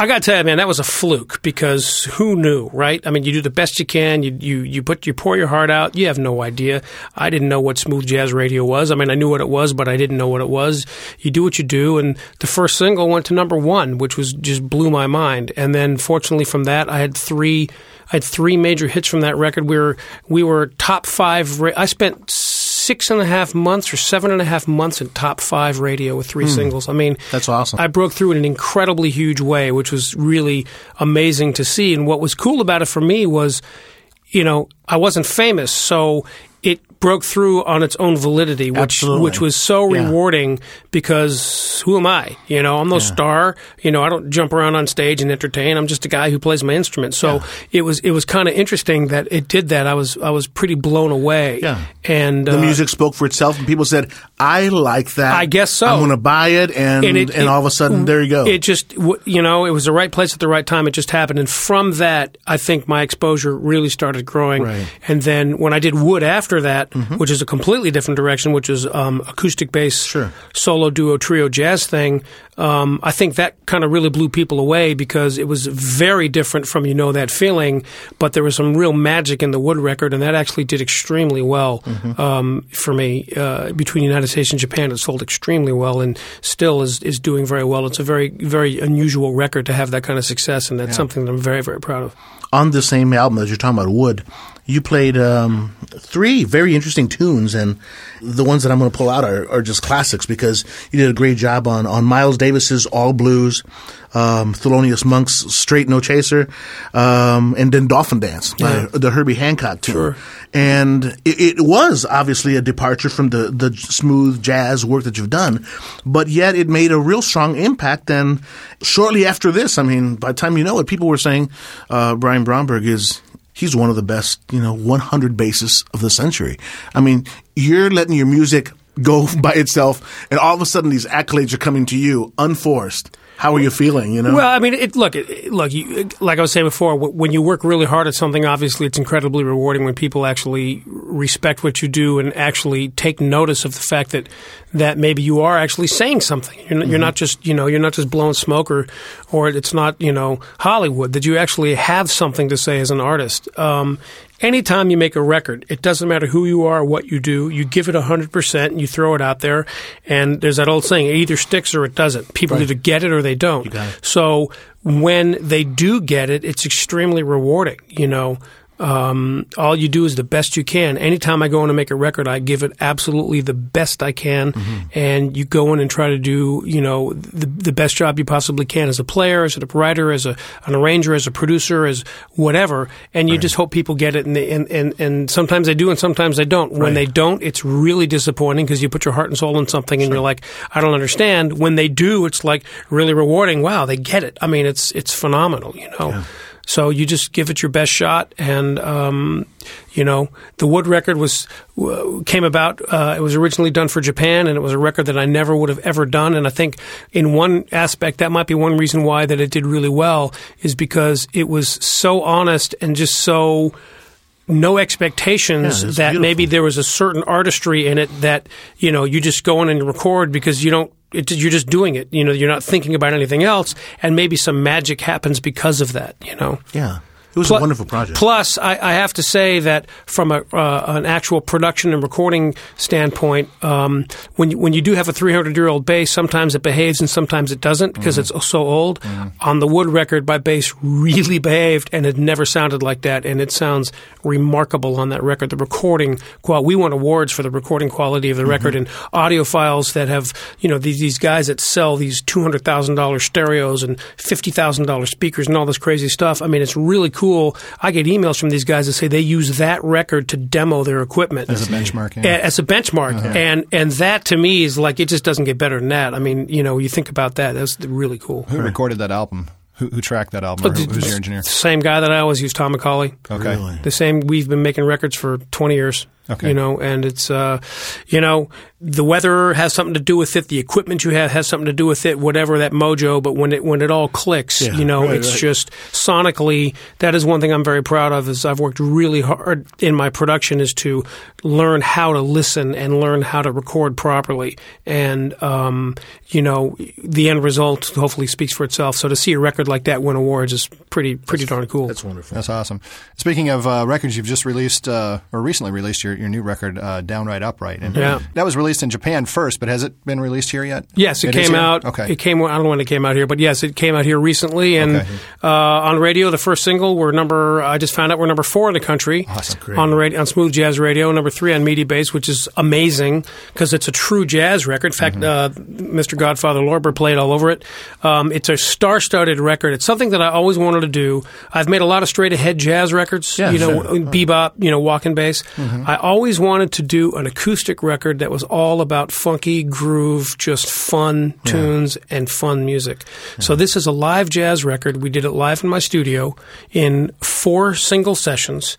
I got to tell you, man, that was a fluke because who knew, right? I mean, you do the best you can. You you you put you pour your heart out. You have no idea. I didn't know what smooth jazz radio was. I mean, I knew what it was, but I didn't know what it was. You do what you do, and the first single went to number one, which was just blew my mind. And then, fortunately, from that, I had three. I had three major hits from that record. We were we were top five. I spent six and a half months or seven and a half months in top five radio with three hmm. singles. I mean, That's awesome. I broke through in an incredibly huge way, which was really amazing to see. And what was cool about it for me was, you know, I wasn't famous, so broke through on its own validity, which Absolutely. which was so Yeah. rewarding because who am I? You know, I'm no star. You know, I don't jump around on stage and entertain. I'm just a guy who plays my instrument. So it was it was kind of interesting that it did that. I was I was pretty blown away. Yeah. and the uh, music spoke for itself, and people said, "I like that. I guess so. I'm going to buy it." And and, And it- it- all of a sudden, there you go. It just, you know, it was the right place at the right time. It just happened. And from that, I think my exposure really started growing. Right. And then when I did Wood after that, which is a completely different direction, which is um, acoustic bass, Sure. solo, duo, trio jazz thing, um, I think that kind of really blew people away because it was very different from You Know That Feeling, but there was some real magic in the Wood record, and that actually did extremely well um, for me. Uh, between the United States and Japan, it sold extremely well and still is, is doing very well. It's a very, very unusual record to have that kind of success, and that's something that I'm very, very proud of. on the same album as you're talking about Wood, you played um, three very interesting tunes, and the ones that I'm going to pull out are, are just classics because you did a great job on, on Miles Davis's All Blues, um, Thelonious Monk's Straight No Chaser, um, and then Dolphin Dance, by the Herbie Hancock tune. Sure. And it, it was obviously a departure from the, the smooth jazz work that you've done, but yet it made a real strong impact. And shortly after this, I mean, by the time you know it, people were saying uh, Brian Bromberg is he's one of the best, you know, 100 bassists of the century. I mean, you're letting your music go by itself, and all of a sudden these accolades are coming to you unforced. How are you feeling? You know, Well, I mean, it, look, it, look. You, like I was saying before, wh- when you work really hard at something, obviously it's incredibly rewarding when people actually respect what you do and actually take notice of the fact that that maybe you are actually saying something. You're, not, you're not just you know you're not just blowing smoke or or it's not you know Hollywood. That you actually have something to say as an artist. Um, anytime you make a record, it doesn't matter who you are, what you do, you give it 100% and you throw it out there. And there's that old saying, it either sticks or it doesn't. People either get it or they don't. So when they do get it, it's extremely rewarding, you know. Um, all you do is the best you can. Anytime I go in to make a record, I give it absolutely the best I can, and you go in and try to do, you know, the, the best job you possibly can as a player, as a writer, as a, an arranger, as a producer, as whatever, and you just hope people get it, and, they, and, and and sometimes they do, and sometimes they don't. When they don't, it's really disappointing because you put your heart and soul in something, and you're like, I don't understand. When they do, it's like really rewarding. Wow, they get it. I mean, it's it's phenomenal, you know. So you just give it your best shot, and um, you know the Wood record was came about. Uh, it was originally done for Japan, and it was a record that I never would have ever done. And I think in one aspect that might be one reason why that it did really well is because it was so honest and just so no expectations Yeah, that beautiful. maybe there was a certain artistry in it that you know you just go in and record because you don't it, you're just doing it. You know you're not thinking about anything else. And maybe some magic happens because of that you know? Yeah, it was a wonderful project. Plus, I, I have to say that from a, uh, an actual production and recording standpoint, um, when you, when you do have a 300 year old bass, sometimes it behaves and sometimes it doesn't because Mm-hmm. it's so old. On the Wood record, my bass really behaved and it never sounded like that, and it sounds remarkable on that record. The recording, qual- we won awards for the recording quality of the record, Mm-hmm. and audiophiles that have you know these, these guys that sell these two hundred thousand dollars stereos and fifty thousand dollars speakers and all this crazy stuff. I mean, it's really cool. I get emails from these guys that say they use that record to demo their equipment As a benchmark, yeah. As a benchmark, uh-huh. and and that to me is like it just doesn't get better than that. I mean, you know, you think about that. That's really cool. Who recorded that album? Who, who tracked that album? Or who, who's your engineer? Same guy that I always use, Tom McCauley. Okay. Really? The same. We've been making records for twenty years. Okay. You know, and it's uh, you know, the weather has something to do with it. The equipment you have has something to do with it. Whatever that mojo, but when it when it all clicks, Yeah, you know, right, it's right. just sonically. That is one thing I'm very proud of. Is I've worked really hard in my production is to learn how to listen and learn how to record properly. And um, you know, the end result hopefully speaks for itself. So to see a record like that win awards is pretty pretty darn cool. That's wonderful. That's awesome. Speaking of uh, records, you've just released uh, or recently released your, your new record, uh, Downright Upright, and Yeah. that was released in Japan first. But has it been released here yet? Yes, it, is came out. Okay. It came. I don't know when it came out here, but yes, it came out here recently. And Okay. uh, on radio, the first single, we're number. I just found out we're number four in the country. Awesome. Great. On radio, on Smooth Jazz Radio, number three on Mediabase, which is amazing because it's a true jazz record. In fact, Mm-hmm. uh, Mr. Godfather Lorber played all over it. Um, it's a star-studded record. It's something that I always wanted to do. I've made a lot of straight-ahead jazz records. Yeah, you know, sure. Mm-hmm. bebop, you know, walking bass. I always wanted to do an acoustic record that was all about funky groove, just fun tunes and fun music. So this is a live jazz record. We did it live in my studio in four single sessions.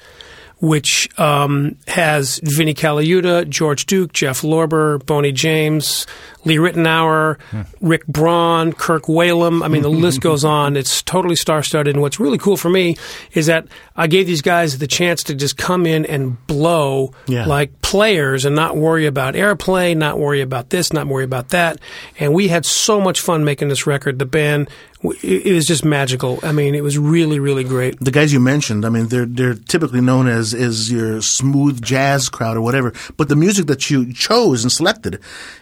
Which um, has Vinnie Colaiuta, George Duke, Jeff Lorber, Boney James, Lee Ritenour, Rick Braun, Kirk Whalum. I mean, the list goes on. It's totally star-studded. And what's really cool for me is that I gave these guys the chance to just come in and blow Yeah. like players and not worry about airplay, not worry about this, not worry about that. And we had so much fun making this record. The band, it was just magical. I mean, it was really, really great. the guys you mentioned, I mean, they're they're typically known as is your smooth jazz crowd or whatever. But the music that you chose and selected,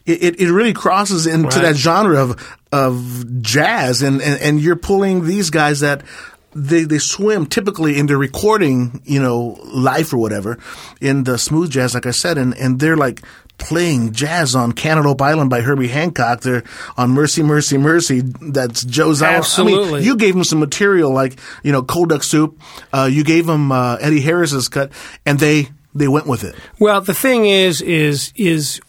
it, it, it really crosses into Right. that genre of of jazz, and, and and you're pulling these guys that. They, they swim typically in their recording, you know, life or whatever, in the smooth jazz, like I said, and, and they're like playing jazz on Cantaloupe Island by Herbie Hancock. They're on Mercy, Mercy, Mercy. That's Joe Zawinul. I mean, Absolutely. you gave him some material like you know cold duck soup. Uh, you gave him uh, Eddie Harris's cut, and they they went with it. Well, the thing is, is is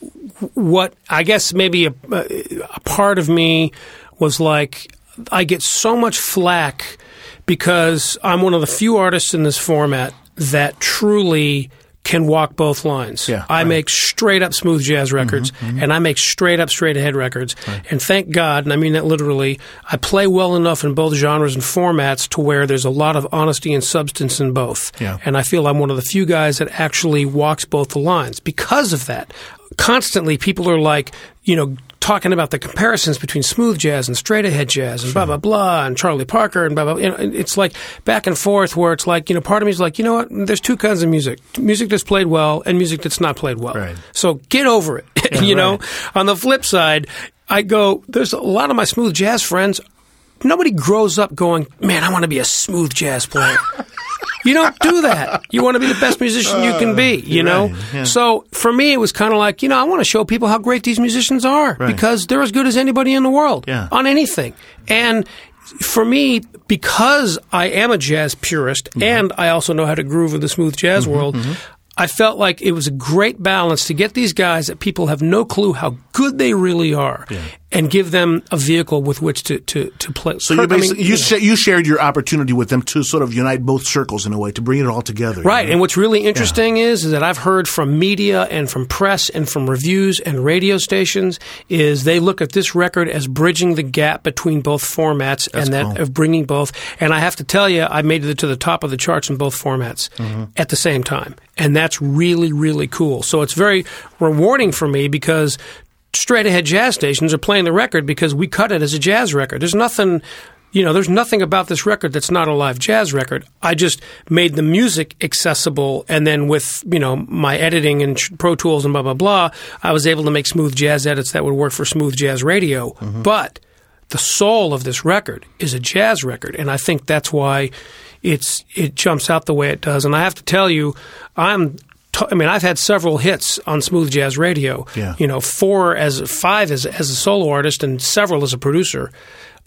what I guess maybe a, a part of me was like I get so much flack because I'm one of the few artists in this format that truly can walk both lines. Yeah, I right. make straight up smooth jazz mm-hmm, records mm-hmm. and I make straight up straight ahead records. And thank God, and I mean that literally, I play well enough in both genres and formats to where there's a lot of honesty and substance in both. Yeah. And I feel I'm one of the few guys that actually walks both the lines. Because of that, constantly people are like, you know, talking about the comparisons between smooth jazz and straight ahead jazz and blah blah blah and Charlie Parker and blah blah. You know, it's like back and forth where it's like, you know, part of me is like, you know what? There's two kinds of music: music that's played well and music that's not played well. Right. So get over it. you know. On the flip side, I go. There's a lot of my smooth jazz friends. Nobody grows up going, man, I want to be a smooth jazz player. You don't do that. You want to be the best musician you can be, uh, you know? right, yeah. So for me, it was kind of like, you know, I want to show people how great these musicians are Right. because they're as good as anybody in the world Yeah. on anything. And for me, because I am a jazz purist Mm-hmm. and I also know how to groove in the smooth jazz mm-hmm, world, mm-hmm. I felt like it was a great balance to get these guys that people have no clue how good they really are and give them a vehicle with which to, to, to play. So you I mean, basically you, know. sha- you shared your opportunity with them to sort of unite both circles in a way to bring it all together. you Right. know? And what's really interesting is, is that I've heard from media and from press and from reviews and radio stations is they look at this record as bridging the gap between both formats and that cool. of bringing both. And I have to tell you, I made it to the top of the charts in both formats Mm-hmm. at the same time. And that's really, really cool. So it's very rewarding for me because straight ahead jazz stations are playing the record because we cut it as a jazz record. There's nothing you know, there's nothing about this record that's not a live jazz record. I just made the music accessible, and then with you know my editing and Pro Tools and blah blah blah, I was able to make smooth jazz edits that would work for smooth jazz radio. Mm-hmm. But the soul of this record is a jazz record, and I think that's why it's it jumps out the way it does. And I have to tell you, I'm. I mean, I've had several hits on smooth jazz radio. Yeah. You know, four as five as as a solo artist, and several as a producer.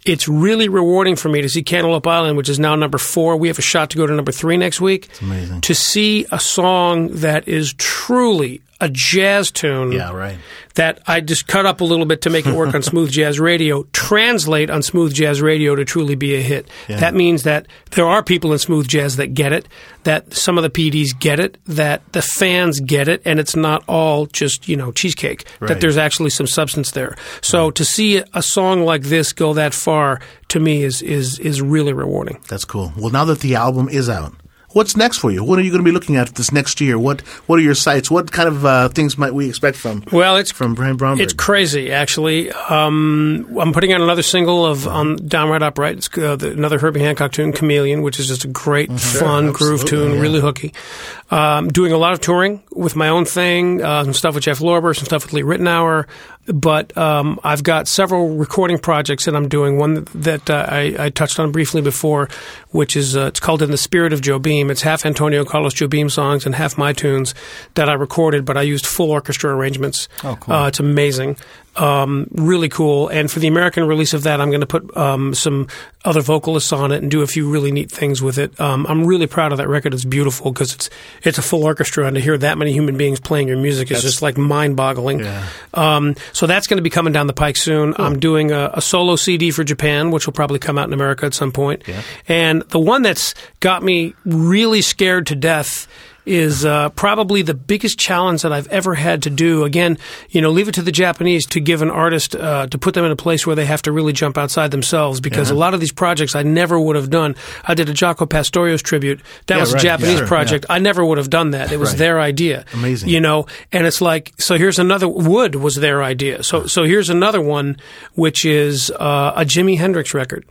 It's really rewarding for me to see Cantaloupe Island, which is now number four. We have a shot to go to number three next week. amazing. To see a song that is truly a jazz tune Yeah, right. that I just cut up a little bit to make it work on smooth jazz radio, translate on smooth jazz radio to truly be a hit. That means that there are people in smooth jazz that get it, that some of the PDs get it, that the fans get it, and it's not all just, you know, cheesecake, Right. that there's actually some substance there. So to see a song like this go that far to me is is is really rewarding. That's cool. Well, now that the album is out, what's next for you? What are you going to be looking at this next year? What What are your sights? What kind of uh, things might we expect from Well, it's from Brian Bromberg? It's crazy, actually. Um, I'm putting out another single of on Downright Upright. It's uh, the, another Herbie Hancock tune, Chameleon, which is just a great, fun groove tune, really hooky. Um, doing a lot of touring with my own thing, uh, some stuff with Jeff Lorber, some stuff with Lee Ritenour. But um, I've got several recording projects that I'm doing. One that, uh, I, I touched on briefly before, which is uh, it's called "In the Spirit of Jobim." It's half Antonio Carlos Jobim songs and half my tunes that I recorded, but I used full orchestra arrangements. Oh, cool. Uh, it's amazing. Um, really cool. And for the American release of that, I'm going to put um, some other vocalists on it and do a few really neat things with it. Um, I'm really proud of that record. It's beautiful because it's it's a full orchestra, and to hear that many human beings playing your music is just like mind boggling. Yeah. Um, so that's going to be coming down the pike soon. I'm doing a, a solo CD for Japan, which will probably come out in America at some point. And the one that's got me really scared to death is uh, probably the biggest challenge that I've ever had to do. Again, you know, leave it to the Japanese to give an artist uh, to put them in a place where they have to really jump outside themselves because a lot of these projects I never would have done. I did a Jaco Pastorius tribute. That Yeah, was right. a Japanese Yeah, sure. project. I never would have done that. It was Right. their idea. Amazing. You know, and it's like so. Here's another. Wood was their idea. So so here's another one, which is uh, a Jimi Hendrix record.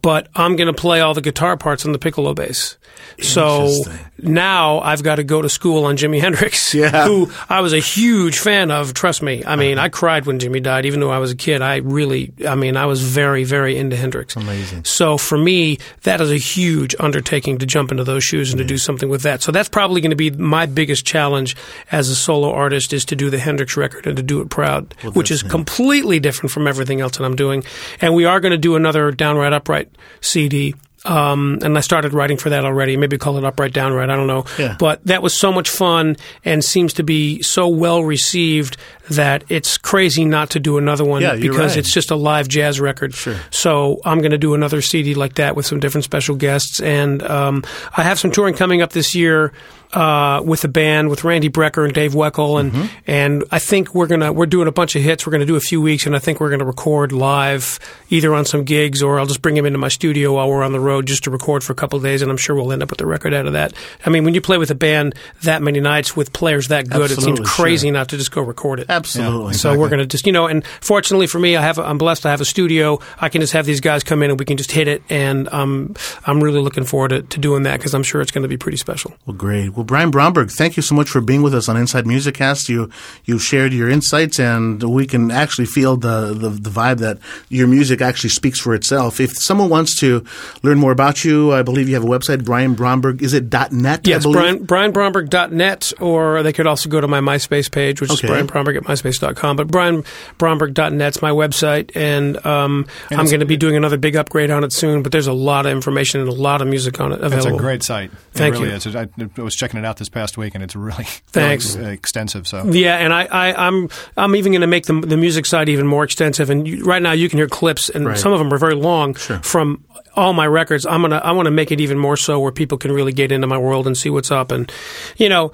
But I'm going to play all the guitar parts on the piccolo bass. So now I've got to go to school on Jimi Hendrix, Yeah. who I was a huge fan of. Trust me. I mean, I cried when Jimi died, even though I was a kid. I really, I mean, I was very, very into Hendrix. Amazing. So for me, that is a huge undertaking to jump into those shoes and to do something with that. So that's probably going to be my biggest challenge as a solo artist is to do the Hendrix record and to do it proud, which is completely different from everything else that I'm doing. And we are going to do another Downright Upright CD. Um, and I started writing for that already. Maybe call it Upright Downright. I don't know. Yeah. But that was so much fun and seems to be so well received that it's crazy not to do another one Yeah, because right. it's just a live jazz record. Sure. So I'm going to do another CD like that with some different special guests, and um, I have some touring coming up this year uh, with the band with Randy Brecker and Dave Weckl, and Mm-hmm. and I think we're gonna we're doing a bunch of hits. We're gonna do a few weeks, and I think we're gonna record live either on some gigs or I'll just bring him into my studio while we're on the road just to record for a couple of days, and I'm sure we'll end up with a record out of that. I mean, when you play with a band that many nights with players that good, it seems crazy sure. not to just go record it. Absolutely. So we're going to just, you know, and fortunately for me, I have, I'm blessed. I have a studio. I can just have these guys come in and we can just hit it. And um, I'm really looking forward to, to doing that because I'm sure it's going to be pretty special. Well, great. Well, Brian Bromberg, thank you so much for being with us on Inside Music Cast. You you shared your insights, and we can actually feel the, the the vibe that your music actually speaks for itself. If someone wants to learn more about you, I believe you have a website, Brian Bromberg. Is it .net? Yes? Brian, brianbromberg.net, or they could also go to my MySpace page, which Okay. is brianbromberg at myspace.com. But brianbromberg.net's my website, and, um, I'm going to be doing another big upgrade on it soon. But there's a lot of information and a lot of music on it available. It's a great site. It Thank really you. Is. I, I was checking it out this past week, and it's really, Thanks. really, extensive. So Yeah, and I, I, I'm I'm even going to make the the music side even more extensive. And you, right now, you can hear clips, and Right. some of them are very long from all my records. I'm gonna I want to make it even more so where people can really get into my world and see what's up. And you know,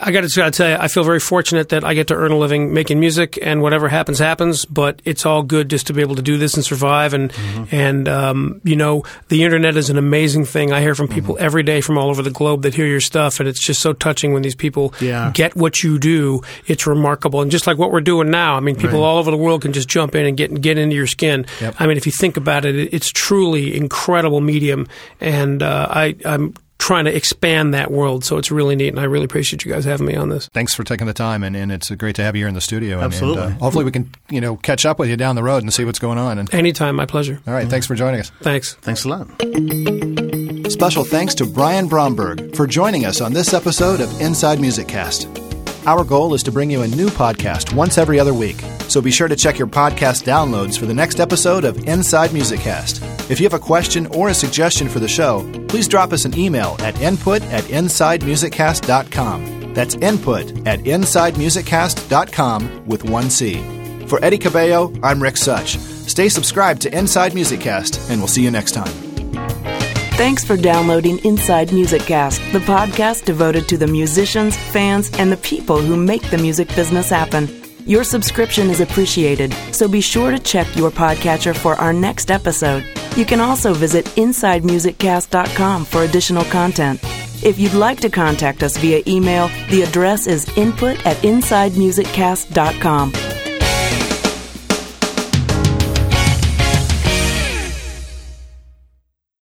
I got to tell you, I feel very fortunate that I get to earn a living making music, and whatever happens, happens. But it's all good just to be able to do this and survive. And and um, you know, the internet is an amazing thing. I hear from people every day from all over the globe that hear your stuff, and it's just so touching when these people Yeah. get what you do. It's remarkable, and just like what we're doing now, I mean, people Right. all over the world can just jump in and get get into your skin. Yep. I mean, if you think about it, it- it's truly incredible medium, and uh, I, I'm trying to expand that world, so it's really neat, and I really appreciate you guys having me on this. thanks for taking the time, and, and it's great to have you here in the studio. And, Absolutely. And, uh, hopefully, we can you know catch up with you down the road and see what's going on. And Anytime, my pleasure. all right, thanks for joining us. Thanks. Thanks a lot. Special thanks to Brian Bromberg for joining us on this episode of Inside Music Cast. Our goal is to bring you a new podcast once every other week, so be sure to check your podcast downloads for the next episode of Inside Music Cast. If you have a question or a suggestion for the show, please drop us an email at input at insidemusiccast.com. That's input at InsideMusicCast.com with one C. For Eddie Cabello, I'm Rick Such. Stay subscribed to Inside Music Cast, and we'll see you next time. Thanks for downloading Inside Music Cast, the podcast devoted to the musicians, fans, and the people who make the music business happen. Your subscription is appreciated, so be sure to check your podcatcher for our next episode. You can also visit InsideMusicCast.com for additional content. If you'd like to contact us via email, the address is input at InsideMusicCast.com.